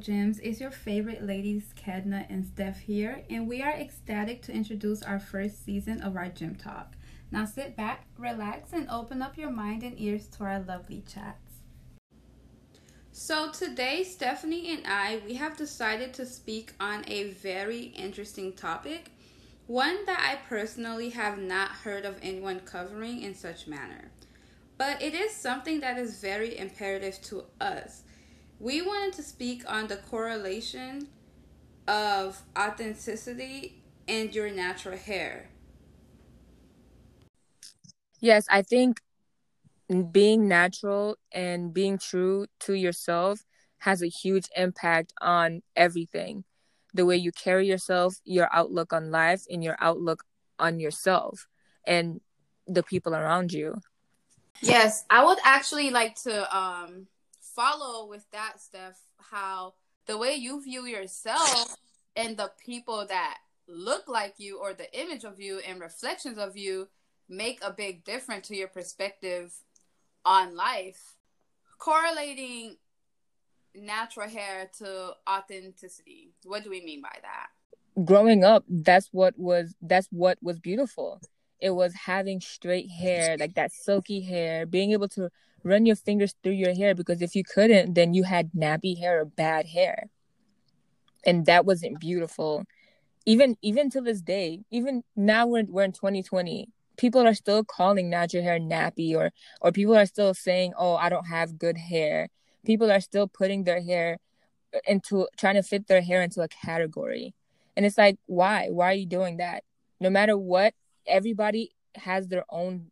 gems. It's your favorite ladies, Kedna and Steph here, and we are ecstatic to introduce our first season of our Gem Talk. Now sit back, relax, and open up your mind and ears to our lovely chats. So today, Stephanie and I, we have decided to speak on a very interesting topic, one that I personally have not heard of anyone covering in such manner. But it is something that is very imperative to us we wanted to speak on the correlation of authenticity and your natural hair. Yes, I think being natural and being true to yourself has a huge impact on everything the way you carry yourself, your outlook on life, and your outlook on yourself and the people around you. Yes, I would actually like to um follow with that stuff how the way you view yourself and the people that look like you or the image of you and reflections of you make a big difference to your perspective on life. Correlating natural hair to authenticity. What do we mean by that? Growing up that's what was that's what was beautiful. It was having straight hair like that silky hair being able to run your fingers through your hair because if you couldn't, then you had nappy hair or bad hair. And that wasn't beautiful. Even even to this day, even now we're we're in 2020, people are still calling natural hair nappy or or people are still saying, "Oh, I don't have good hair." People are still putting their hair into trying to fit their hair into a category. And it's like, why? Why are you doing that? No matter what, everybody has their own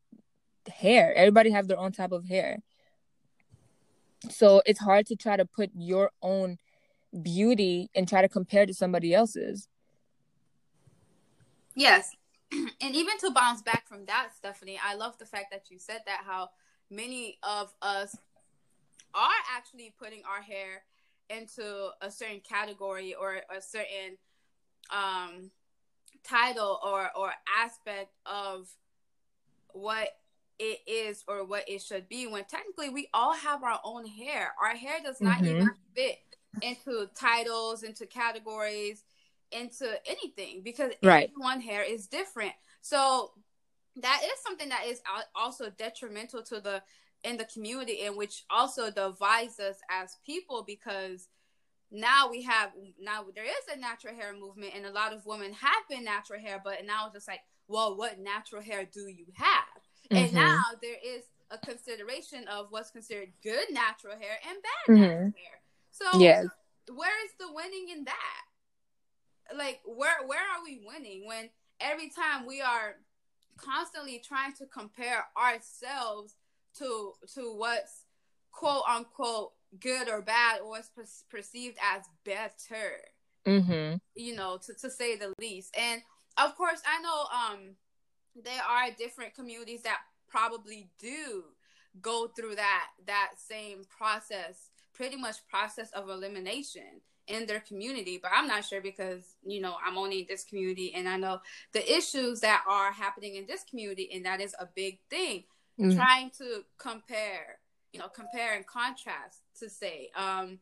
hair. Everybody have their own type of hair. So it's hard to try to put your own beauty and try to compare to somebody else's. Yes. And even to bounce back from that, Stephanie, I love the fact that you said that how many of us are actually putting our hair into a certain category or a certain um title or or aspect of what it is or what it should be when technically we all have our own hair. Our hair does not mm-hmm. even fit into titles, into categories, into anything because right. one hair is different. So that is something that is also detrimental to the in the community and which also divides us as people because now we have now there is a natural hair movement and a lot of women have been natural hair but now it's just like well what natural hair do you have Mm-hmm. And now there is a consideration of what's considered good natural hair and bad mm-hmm. natural hair. So yes. where is the winning in that? Like where where are we winning when every time we are constantly trying to compare ourselves to to what's quote unquote good or bad or what's per- perceived as better mm-hmm. you know to, to say the least and of course i know um there are different communities that probably do go through that that same process pretty much process of elimination in their community but i'm not sure because you know i'm only in this community and i know the issues that are happening in this community and that is a big thing mm-hmm. trying to compare you know compare and contrast to say um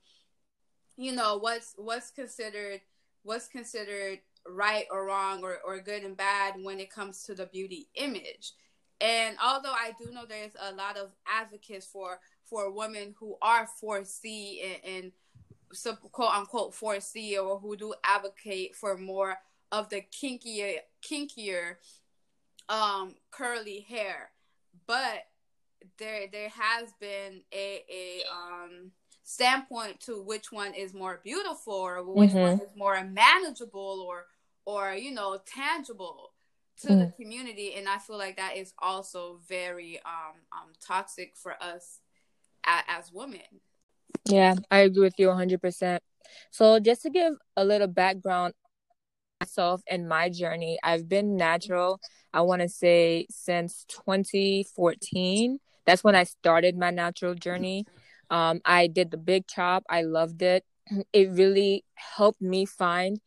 you know what's what's considered what's considered right or wrong or, or good and bad when it comes to the beauty image. And although I do know there's a lot of advocates for for women who are 4C and, and so quote unquote 4C or who do advocate for more of the kinkier kinkier um curly hair. But there there has been a a um standpoint to which one is more beautiful or which mm-hmm. one is more manageable or or you know tangible to mm. the community and i feel like that is also very um, um toxic for us as, as women. Yeah i agree with you 100% so just to give a little background myself and my journey i've been natural i want to say since 2014 that's when i started my natural journey. Um, i did the big chop i loved it. It really helped me find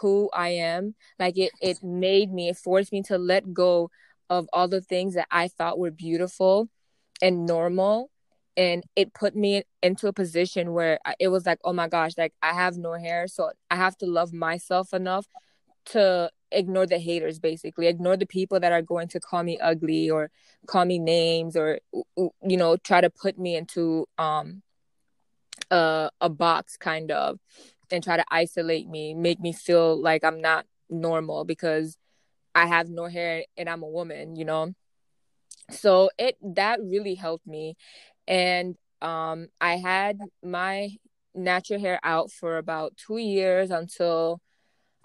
who I am. Like it it made me, it forced me to let go of all the things that I thought were beautiful and normal. And it put me into a position where it was like oh my gosh like i have no hair so i have to love myself enough to ignore the haters basically. Ignore the people that are going to call me ugly or call me names or you know try to put me into um a, a box kind of and try to isolate me make me feel like i'm not normal because i have no hair and i'm a woman you know so it that really helped me and um i had my natural hair out for about two years until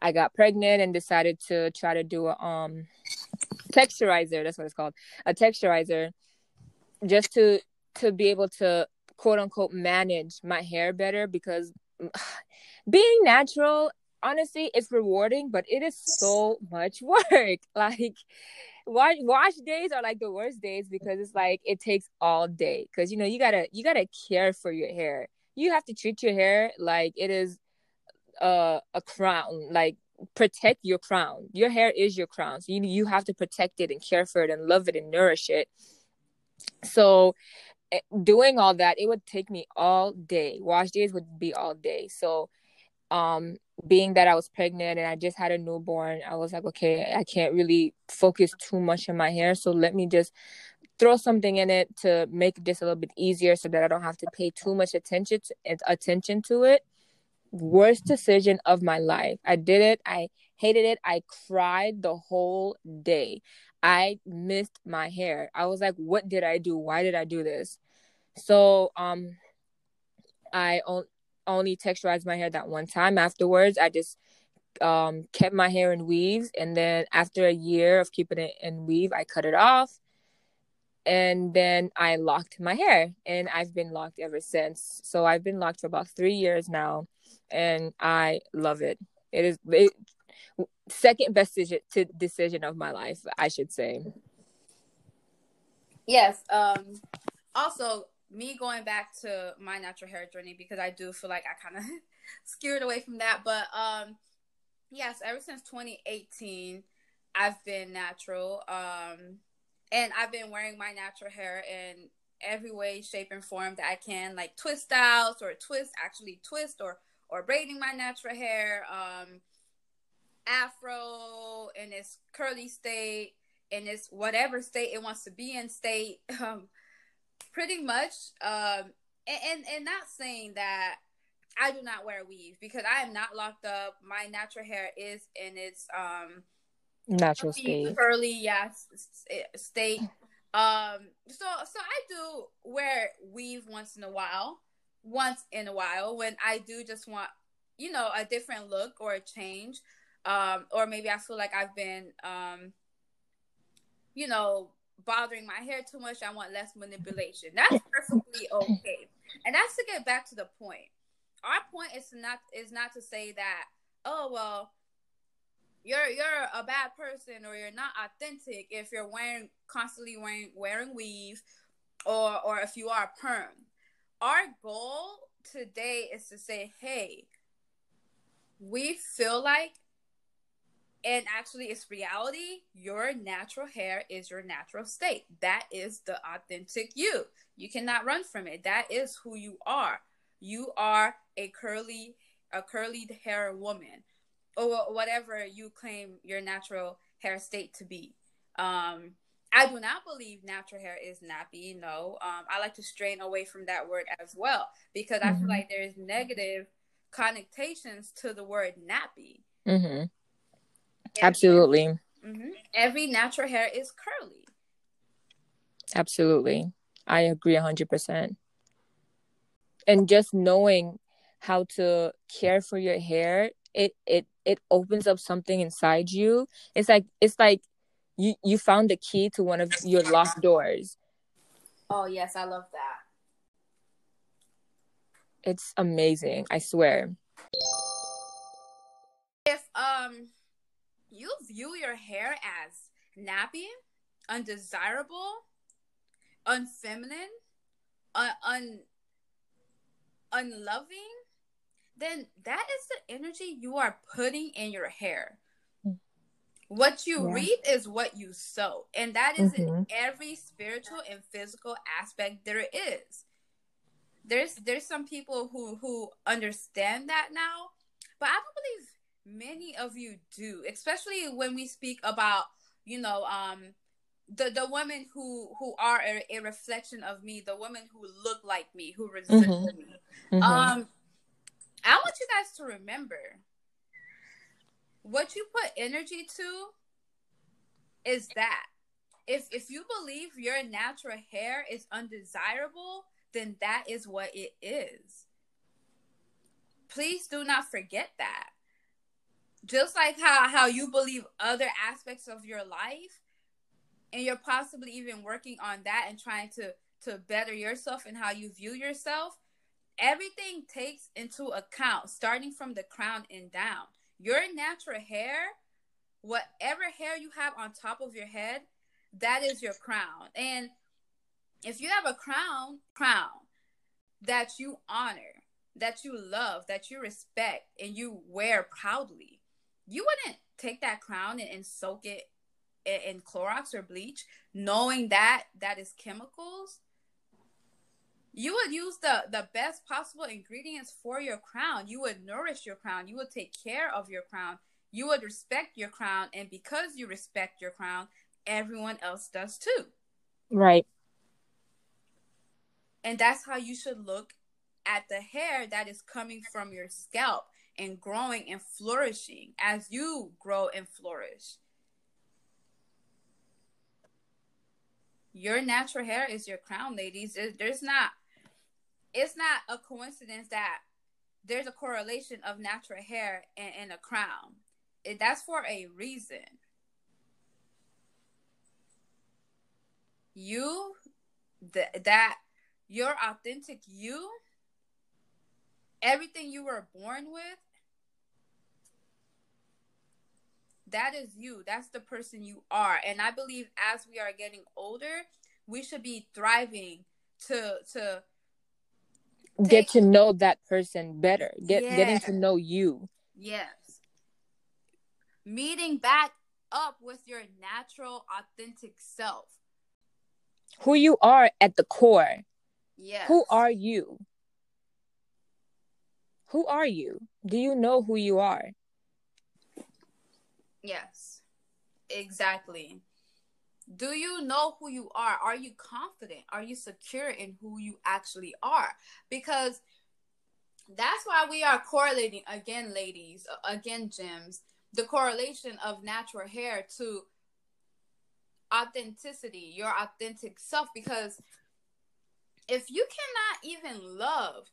I got pregnant and decided to try to do a um texturizer. That's what it's called, a texturizer, just to to be able to quote unquote manage my hair better because being natural honestly it's rewarding but it is so much work. Like wash wash days are like the worst days because it's like it takes all day because you know you gotta you gotta care for your hair. You have to treat your hair like it is uh, a crown like protect your crown. Your hair is your crown so you, you have to protect it and care for it and love it and nourish it. So doing all that it would take me all day wash days would be all day so um being that i was pregnant and i just had a newborn i was like okay i can't really focus too much on my hair so let me just throw something in it to make this a little bit easier so that i don't have to pay too much attention to, attention to it worst decision of my life. I did it. I hated it. I cried the whole day. I missed my hair. I was like, what did I do? Why did I do this? So, um, I on- only texturized my hair that one time. Afterwards, I just um kept my hair in weaves and then after a year of keeping it in weave, I cut it off and then I locked my hair and I've been locked ever since. So I've been locked for about 3 years now and I love it. It is it, second best decision, of my life, I should say. Yes. Um. Also, me going back to my natural hair journey because I do feel like I kind of scared away from that, but um, yes, ever since 2018, I've been natural. Um, and I've been wearing my natural hair in every way, shape, and form that I can, like twist outs or twist, actually twist or or braiding my natural hair, um, afro in its curly state, in its whatever state it wants to be in state. Um, pretty much, um, and, and and not saying that I do not wear weave because I am not locked up. My natural hair is in its um natural state, curly, yes, state. Um, so so I do wear weave once in a while once in a while when I do just want, you know, a different look or a change. Um, or maybe I feel like I've been, um, you know, bothering my hair too much. I want less manipulation. That's perfectly okay. And that's to get back to the point. Our point is not is not to say that, oh well, you're you're a bad person or you're not authentic if you're wearing constantly wearing wearing weave or or if you are perm our goal today is to say, hey, we feel like, and actually it's reality, your natural hair is your natural state. That is the authentic you. You cannot run from it. That is who you are. You are a curly, a curly hair woman, or whatever you claim your natural hair state to be. Um, I do not believe natural hair is nappy. No, um, I like to strain away from that word as well because I mm-hmm. feel like there is negative connotations to the word nappy. Mm-hmm. Absolutely. Mm-hmm. Every natural hair is curly. Absolutely, I agree hundred percent. And just knowing how to care for your hair, it it it opens up something inside you. It's like it's like you you found the key to one of your locked doors. Oh yes, I love that. It's amazing, I swear. If um you view your hair as nappy, undesirable, unfeminine, un, un unloving, then that is the energy you are putting in your hair. What you yeah. reap is what you sow. And that is mm-hmm. in every spiritual and physical aspect there is. there's there's some people who who understand that now, but I don't believe many of you do, especially when we speak about you know um the the women who who are a, a reflection of me, the women who look like me, who resemble mm-hmm. me. Mm-hmm. Um, I want you guys to remember what you put energy to is that if if you believe your natural hair is undesirable, then that is what it is. Please do not forget that. Just like how how you believe other aspects of your life and you're possibly even working on that and trying to to better yourself and how you view yourself, everything takes into account starting from the crown and down. Your natural hair, whatever hair you have on top of your head, that is your crown. And if you have a crown, crown that you honor, that you love, that you respect, and you wear proudly, you wouldn't take that crown and, and soak it in, in Clorox or bleach, knowing that that is chemicals. You would use the the best possible ingredients for your crown. You would nourish your crown. You would take care of your crown. You would respect your crown, and because you respect your crown, everyone else does too. Right. And that's how you should look at the hair that is coming from your scalp and growing and flourishing as you grow and flourish. Your natural hair is your crown, ladies. There's not, it's not a coincidence that there's a correlation of natural hair and, and a crown. It, that's for a reason. You, th- that your authentic you, everything you were born with, that is you. That's the person you are. And I believe as we are getting older, we should be thriving to to get to know that person better. Get yeah. getting to know you. Yes. Meeting back up with your natural authentic self. Who you are at the core. Yes. Who are you? Who are you? Do you know who you are? Yes. Exactly. Do you know who you are? Are you confident? Are you secure in who you actually are? Because that's why we are correlating again, ladies, again, gems, the correlation of natural hair to authenticity, your authentic self. Because if you cannot even love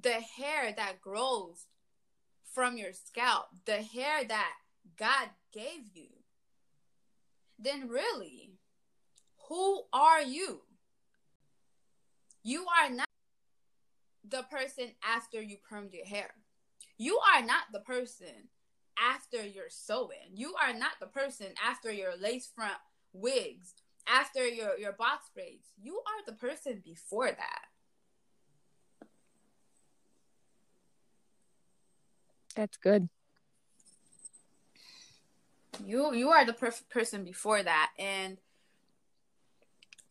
the hair that grows from your scalp, the hair that God gave you, then really, who are you? You are not the person after you permed your hair. You are not the person after your sew-in. You are not the person after your lace front wigs after your your box braids you are the person before that that's good you you are the perfect person before that and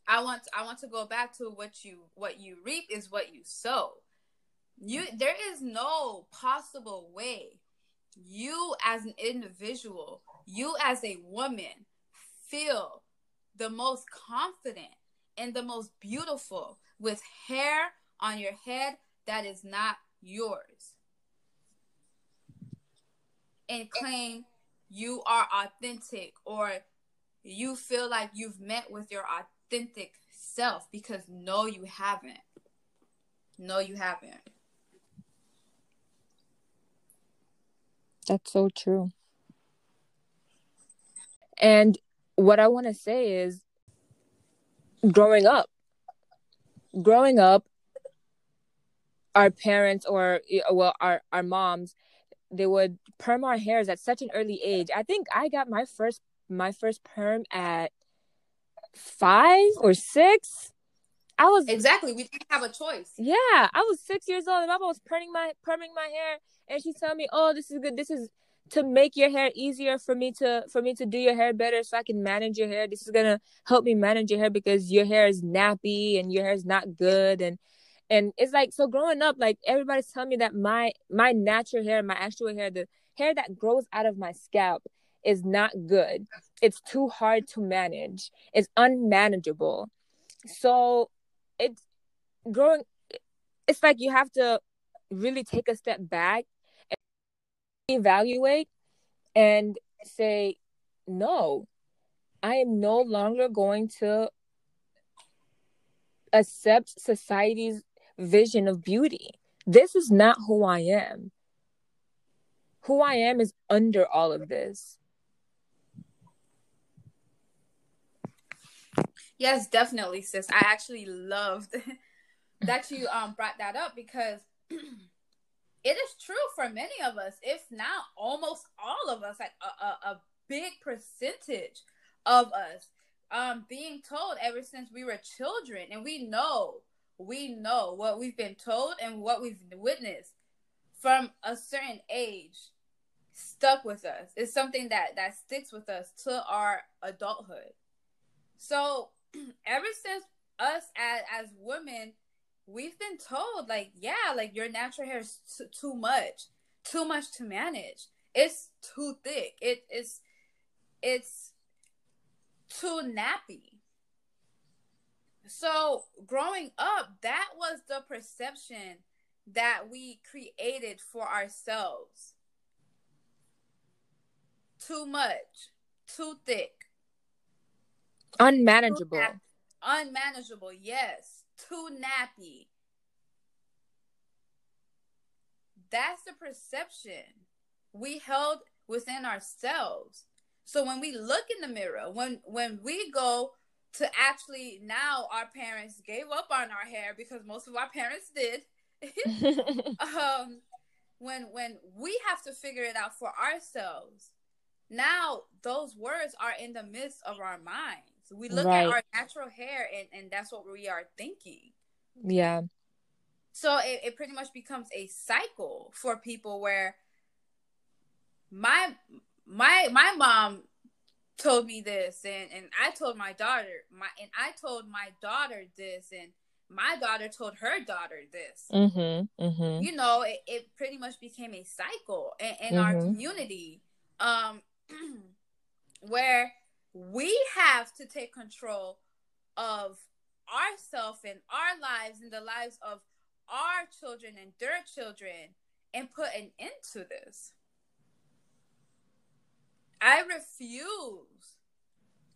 i want i want to go back to what you what you reap is what you sow you there is no possible way you as an individual you as a woman feel the most confident and the most beautiful with hair on your head that is not yours. And claim you are authentic or you feel like you've met with your authentic self because no, you haven't. No, you haven't. That's so true. And what I want to say is growing up, growing up, our parents or well, our, our moms, they would perm our hairs at such an early age. I think I got my first my first perm at five or six. I was exactly. We didn't have a choice. Yeah, I was six years old, and Mama was perming my perming my hair, and she told me, "Oh, this is good. This is to make your hair easier for me to for me to do your hair better so I can manage your hair. This is gonna help me manage your hair because your hair is nappy and your hair is not good and and it's like so growing up like everybody's telling me that my my natural hair my actual hair the hair that grows out of my scalp is not good. It's too hard to manage. It's unmanageable. So it's growing it's like you have to really take a step back and evaluate and say no i am no longer going to accept society's vision of beauty. This is not who I am. Who I am is under all of this. Yes, definitely, sis. I actually loved that you um brought that up because it is true for many of us, if not almost all of us, like a, a, a big percentage of us um being told ever since we were children and we know we know what we've been told and what we've witnessed from a certain age stuck with us. It's something that that sticks with us to our adulthood. So ever since us as as women we've been told like yeah like your natural hair is t- too much too much to manage. It's too thick. It is it's too nappy. So, growing up, that was the perception that we created for ourselves. Too much, too thick, unmanageable. Too unmanageable, yes. Too nappy. That's the perception we held within ourselves. So when we look in the mirror, when when we go to actually now our parents gave up on our hair because most of our parents did. um when when we have to figure it out for ourselves, now those words are in the midst of our minds. We look right. at our natural hair and, and that's what we are thinking. Yeah. So it, it pretty much becomes a cycle for people where my my my mom told me this and and I told my daughter my and I told my daughter this and my daughter told her daughter this. Mm-hmm, mm-hmm. You know, it, it pretty much became a cycle in, in mm-hmm. our community, um, where we have to take control of ourselves and our lives and the lives of our children and their children and put an end to this. I refuse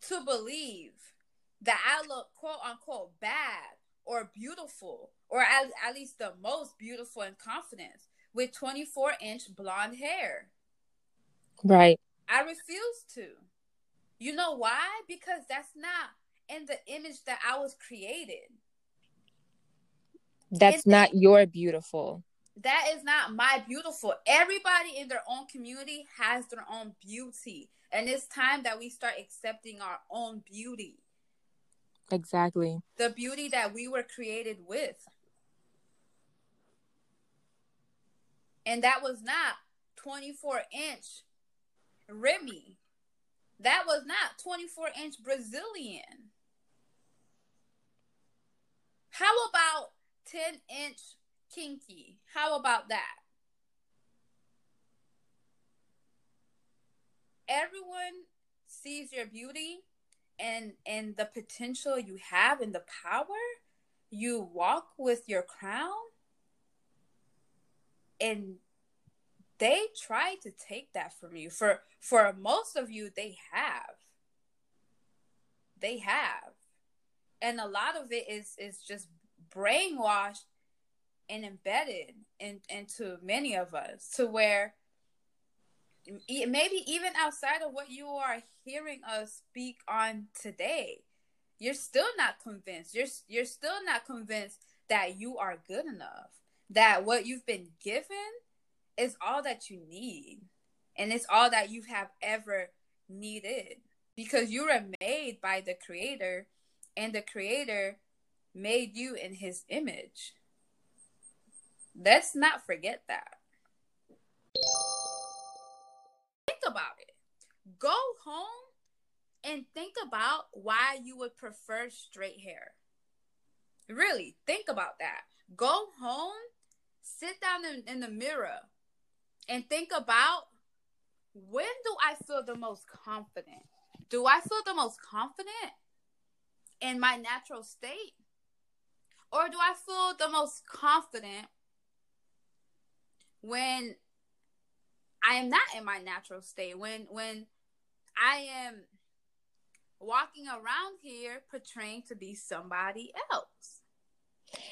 to believe that I look quote unquote bad or beautiful, or at, at least the most beautiful in confidence with 24 inch blonde hair. Right. I refuse to. You know why? Because that's not in the image that I was created. That's it's, not your beautiful that is not my beautiful. Everybody in their own community has their own beauty. And it's time that we start accepting our own beauty. Exactly. The beauty that we were created with. And that was not 24 inch Remy. That was not 24 inch Brazilian. How about 10 inch kinky. How about that? Everyone sees your beauty and and the potential you have and the power. You walk with your crown and they try to take that from you. For for most of you they have. They have. And a lot of it is is just brainwashed and embedded in, into many of us to where maybe even outside of what you are hearing us speak on today you're still not convinced. You're you're still not convinced that you are good enough that what you've been given is all that you need and it's all that you have ever needed because you were made by the creator and the creator made you in his image Let's not forget that. Think about it. Go home and think about why you would prefer straight hair. Really, think about that. Go home, sit down in, in the mirror, and think about when do I feel the most confident? Do I feel the most confident in my natural state? Or do I feel the most confident when I am not in my natural state? When when I am walking around here portraying to be somebody else.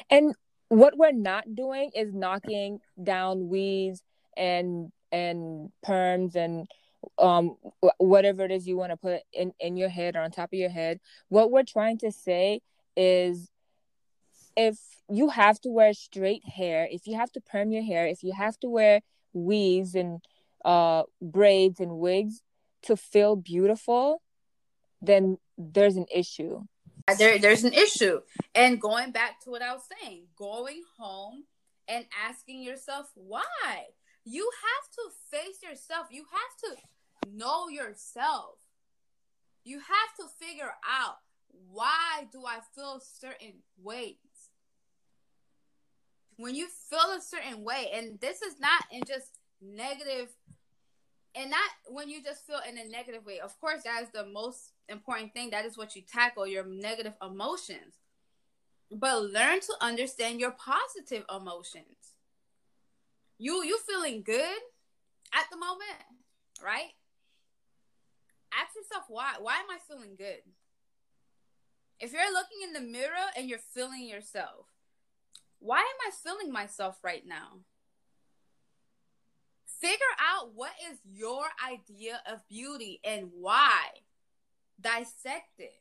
And what we're not doing is knocking down weaves and and perms and um whatever it is you want to put in in your head or on top of your head what we're trying to say is if you have to wear straight hair if you have to perm your hair if you have to wear weaves and uh braids and wigs to feel beautiful then there's an issue there, there's an issue and going back to what i was saying going home and asking yourself why you have to face yourself. You have to know yourself. You have to figure out why do I feel certain ways? When you feel a certain way, and this is not in just negative, and not when you just feel in a negative way. Of course, that is the most important thing. That is what you tackle your negative emotions. But learn to understand your positive emotions you you feeling good at the moment, right? Ask yourself why. Why am I feeling good? If you're looking in the mirror and you're feeling yourself, why am I feeling myself right now? Figure out what is your idea of beauty and why. Dissect it.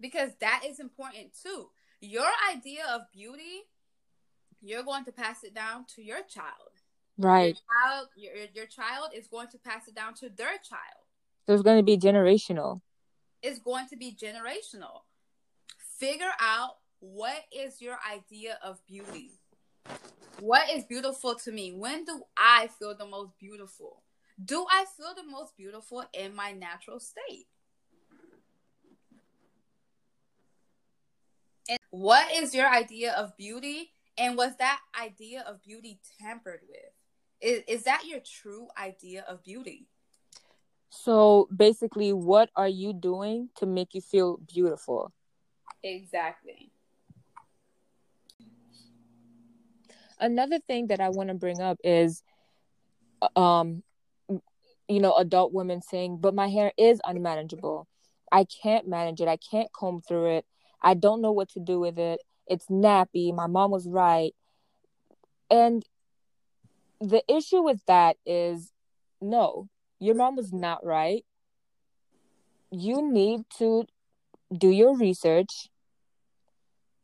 Because that is important too your idea of beauty, you're going to pass it down to your child. Right. Your child, your, your child is going to pass it down to their child. So it's going to be generational. It's going to be generational. Figure out what is your idea of beauty. What is beautiful to me? When do I feel the most beautiful? Do I feel the most beautiful in my natural state? And what is your idea of beauty? And was that idea of beauty tampered with? Is, is that your true idea of beauty? So basically, what are you doing to make you feel beautiful? Exactly. Another thing that I want to bring up is um you know adult women saying but my hair is unmanageable i can't manage it i can't comb through it I don't know what to do with it. It's nappy. My mom was right. And the issue with that is no, your mom was not right. You need to do your research,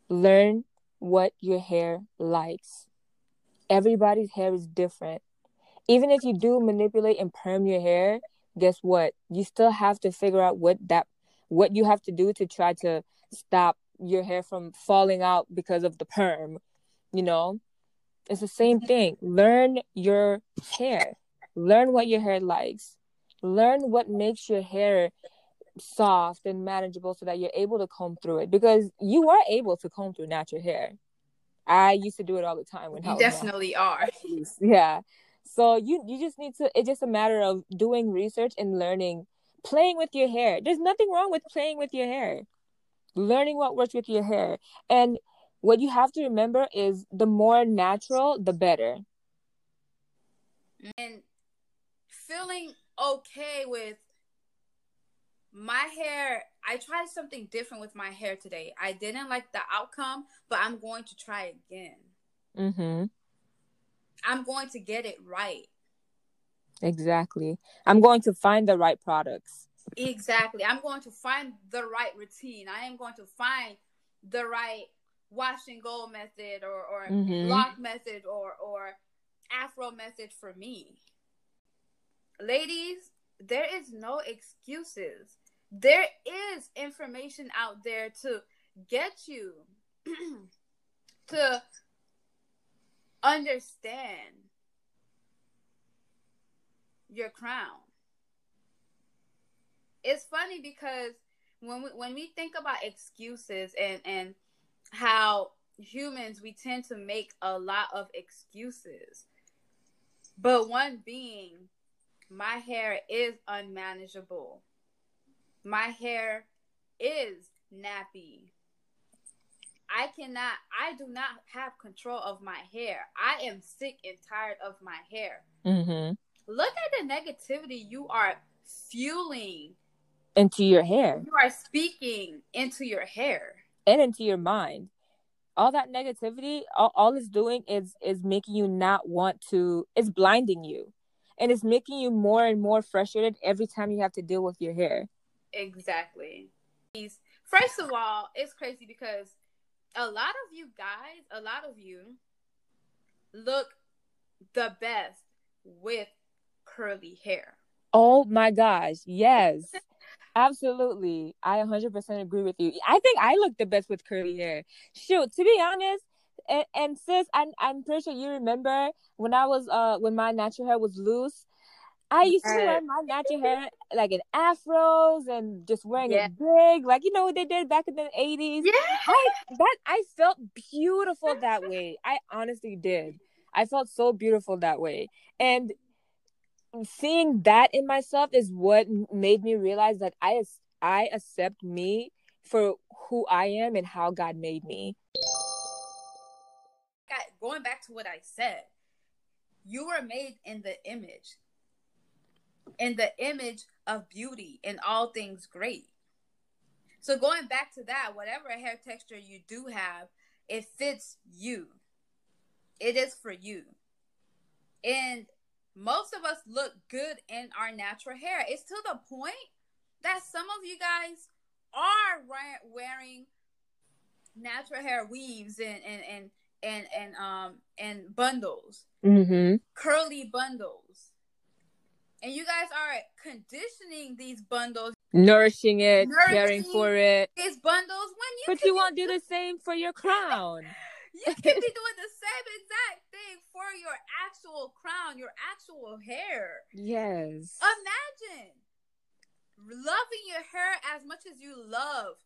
learn what your hair likes. Everybody's hair is different. Even if you do manipulate and perm your hair, guess what? You still have to figure out what that what you have to do to try to stop your hair from falling out because of the perm you know it's the same thing learn your hair learn what your hair likes learn what makes your hair soft and manageable so that you're able to comb through it because you are able to comb through natural hair. I used to do it all the time when you definitely are. Yeah. So you you just need to it's just a matter of doing research and learning. Playing with your hair. There's nothing wrong with playing with your hair. Learning what works with your hair. And what you have to remember is the more natural, the better. And feeling okay with my hair, I tried something different with my hair today. I didn't like the outcome, but I'm going to try again. mm-hmm. I'm going to get it right. Exactly. I'm going to find the right products. Exactly. I'm going to find the right routine. I am going to find the right wash and go method or, or mm-hmm. lock method or, or afro method for me. Ladies, there is no excuses. There is information out there to get you to understand your crown. It's funny because when we when we think about excuses and and how humans we tend to make a lot of excuses. But one being my hair is unmanageable my hair is nappy. I cannot i do not have control of my hair. I am sick and tired of my hair. Mm-hmm. look at the negativity you are fueling. Into your hair. You are speaking into your hair. And into your mind. All that negativity all, all it's doing is is making you not want to it's blinding you. And it's making you more and more frustrated every time you have to deal with your hair exactly first of all it's crazy because a lot of you guys a lot of you look the best with curly hair oh my gosh yes Absolutely. I 100% agree with you. I think I look the best with curly hair. Shoot, to be honest, and, and sis, I'm, I'm pretty sure you remember when I was, uh, when my natural hair was loose. I used to wear my natural hair like in afros and just wearing yeah. it big, like you know what they did back in the eighties. Yeah, I, that I felt beautiful that way. I honestly did. I felt so beautiful that way, and seeing that in myself is what made me realize that I I accept me for who I am and how God made me. Going back to what I said, you were made in the image, in the image of beauty and all things great. So going back to that, whatever hair texture you do have, it fits you. It is for you. And most of us look good in our natural hair. It's to the point that some of you guys are wearing natural hair weaves and and and and, and um and bundles, mm-hmm. curly bundles, and you guys are conditioning these bundles, nourishing it, nourishing caring for it. These bundles when you but you won't do the same for your crown. you can be doing the same exact thing for your actual crown, your actual hair. Yes. Imagine loving your hair as much as you love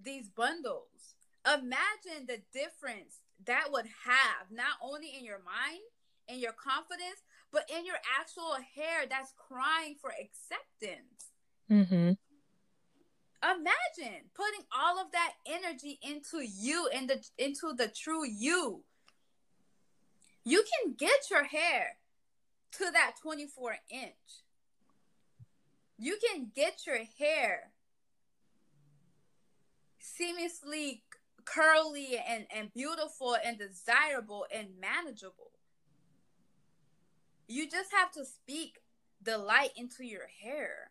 these bundles. Imagine the difference that would have not only in your mind and your confidence, but in your actual hair that's crying for acceptance. Mm-hmm. Imagine putting all of that energy into you and the into the true you. You can get your hair to that 24 inch. You can get your hair seamlessly curly and, and beautiful and desirable and manageable you just have to speak the light into your hair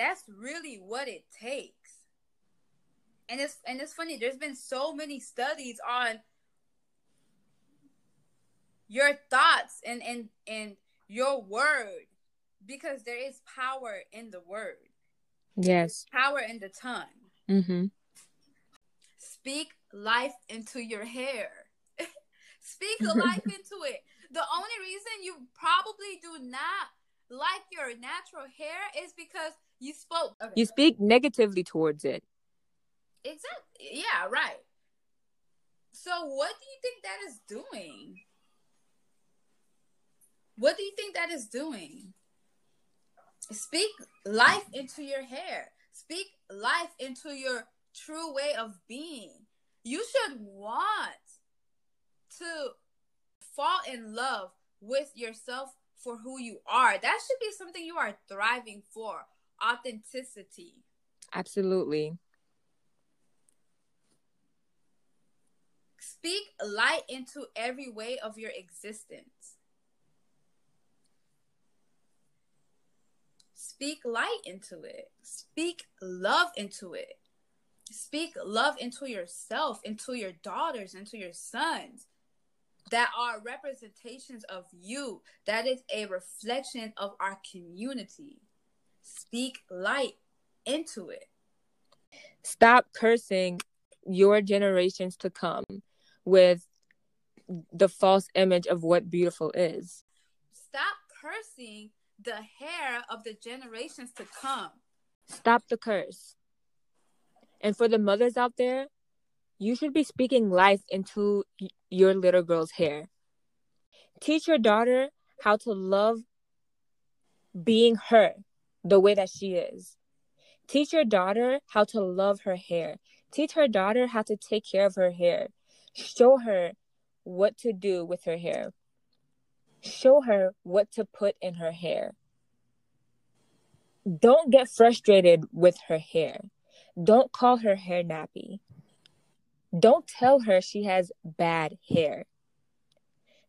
that's really what it takes. And it's and it's funny, there's been so many studies on your thoughts and and and your word because there is power in the word. Yes. Power in the tongue. Mm-hmm. Speak life into your hair. Speak life into it. The only reason you probably do not like your natural hair is because you spoke. Okay. You speak negatively towards it. Exactly. Yeah. Right. So, what do you think that is doing? What do you think that is doing? Speak life into your hair. Speak life into your true way of being. You should want to fall in love with yourself for who you are. That should be something you are thriving for authenticity. Absolutely. Speak light into every way of your existence. Speak light into it. Speak love into it. Speak love into yourself, into your daughters, into your sons that are representations of you. That is a reflection of our community. Speak light into it. Stop cursing your generations to come with the false image of what beautiful is. Stop cursing the hair of the generations to come. Stop the curse. And for the mothers out there, you should be speaking life into your little girl's hair. Teach your daughter how to love being her the way that she is. Teach your daughter how to love her hair. Teach her daughter how to take care of her hair. Show her what to do with her hair. Show her what to put in her hair. Don't get frustrated with her hair. Don't call her hair nappy. Don't tell her she has bad hair.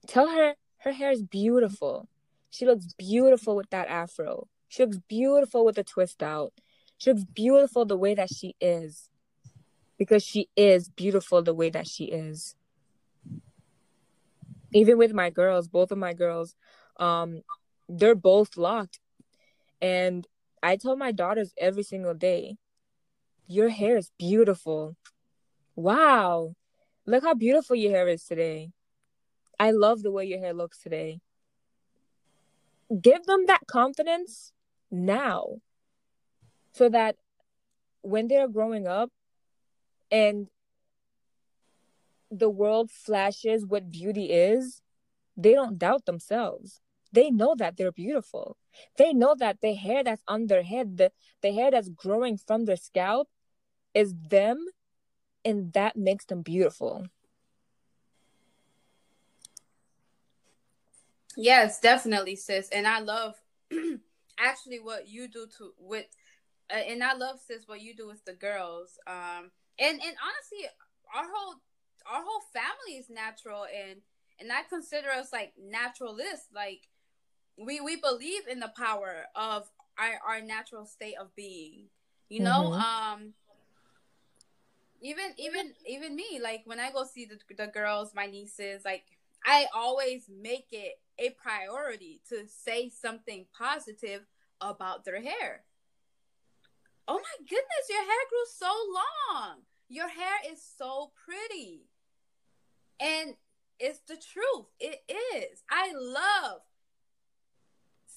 Tell her her hair is beautiful. She looks beautiful with that afro. She looks beautiful with the twist out. She looks beautiful the way that she is. Because she is beautiful the way that she is. Even with my girls, both of my girls, um, they're both locked. And I tell my daughters every single day, your hair is beautiful. Wow. Look how beautiful your hair is today. I love the way your hair looks today. Give them that confidence now so that when they're growing up and the world flashes what beauty is, they don't doubt themselves. They know that they're beautiful. They know that the hair that's on their head, the, the hair that's growing from their scalp, is them, and that makes them beautiful. Yes, definitely, sis. And I love actually what you do to with, uh, and I love sis what you do with the girls. Um, and and honestly, our whole our whole family is natural, and and I consider us like naturalists. Like we we believe in the power of our our natural state of being. You know, mm-hmm. um, even even even me like when i go see the, the girls my nieces like i always make it a priority to say something positive about their hair. Oh my goodness your hair grew so long. Your hair is so pretty. And it's the truth. It is. I love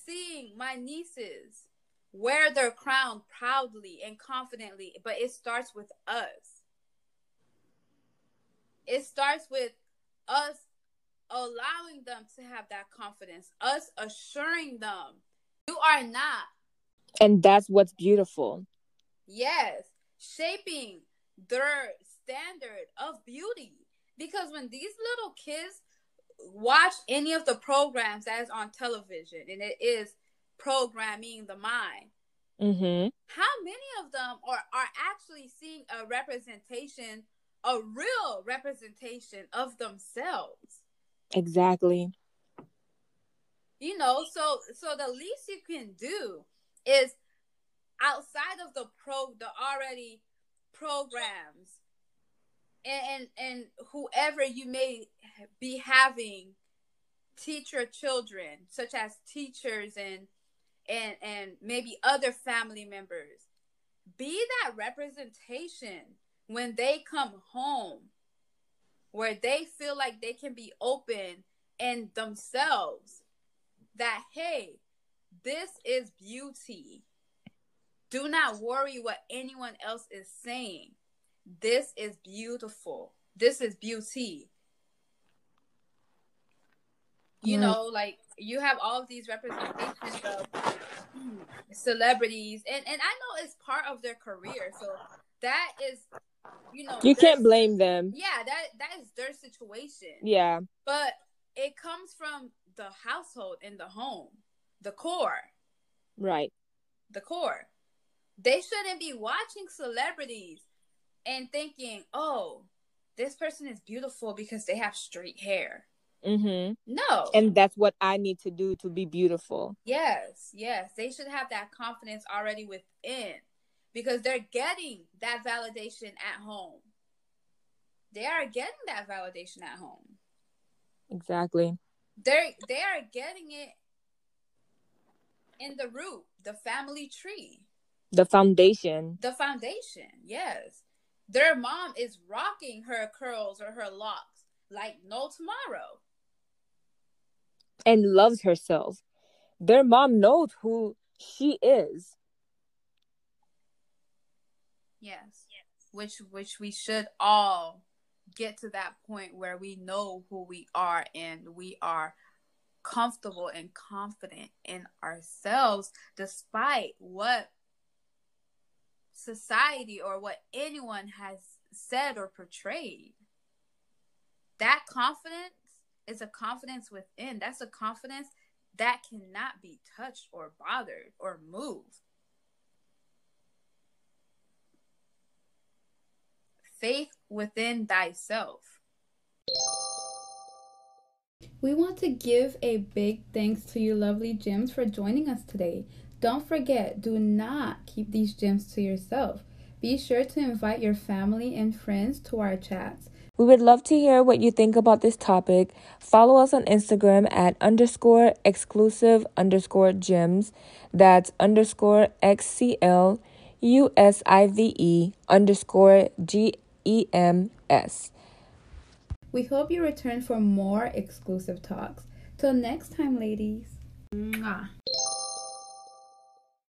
seeing my nieces wear their crown proudly and confidently but it starts with us it starts with us allowing them to have that confidence, us assuring them you are not. And that's what's beautiful. Yes, shaping their standard of beauty. Because when these little kids watch any of the programs that's on television, and it is programming the mind, mm-hmm. how many of them are, are actually seeing a representation a real representation of themselves. Exactly. You know, so so the least you can do is outside of the pro the already programs and and, and whoever you may be having teach your children such as teachers and and and maybe other family members be that representation when they come home where they feel like they can be open and themselves that hey this is beauty. Do not worry what anyone else is saying. This is beautiful. This is beauty. You know like you have all of these representations of hmm, celebrities and and i know it's part of their career so that is you know you can't blame them. Yeah that that is their situation. Yeah. But it comes from the household and the home the core. Right. The core. They shouldn't be watching celebrities and thinking oh this person is beautiful because they have straight hair. Mm-hmm. no. And that's what i need to do to be beautiful. Yes yes. They should have that confidence already within because they're getting that validation at home. They are getting that validation at home. Exactly. They they are getting it in the root, the family tree. The foundation. The foundation, yes. Their mom is rocking her curls or her locks like no tomorrow. And loves herself. Their mom knows who she is. Yes. which which we should all get to that point where we know who we are and we are comfortable and confident in ourselves despite what society or what anyone has said or portrayed. That confidence is a confidence within. That's a confidence that cannot be touched or bothered or moved. Faith within thyself. We want to give a big thanks to you, lovely gems, for joining us today. Don't forget, do not keep these gems to yourself. Be sure to invite your family and friends to our chats. We would love to hear what you think about this topic. Follow us on Instagram at underscore exclusive underscore gems. That's underscore XCL USIVE underscore GEMS. We hope you return for more exclusive talks. Till next time, ladies. Mwah.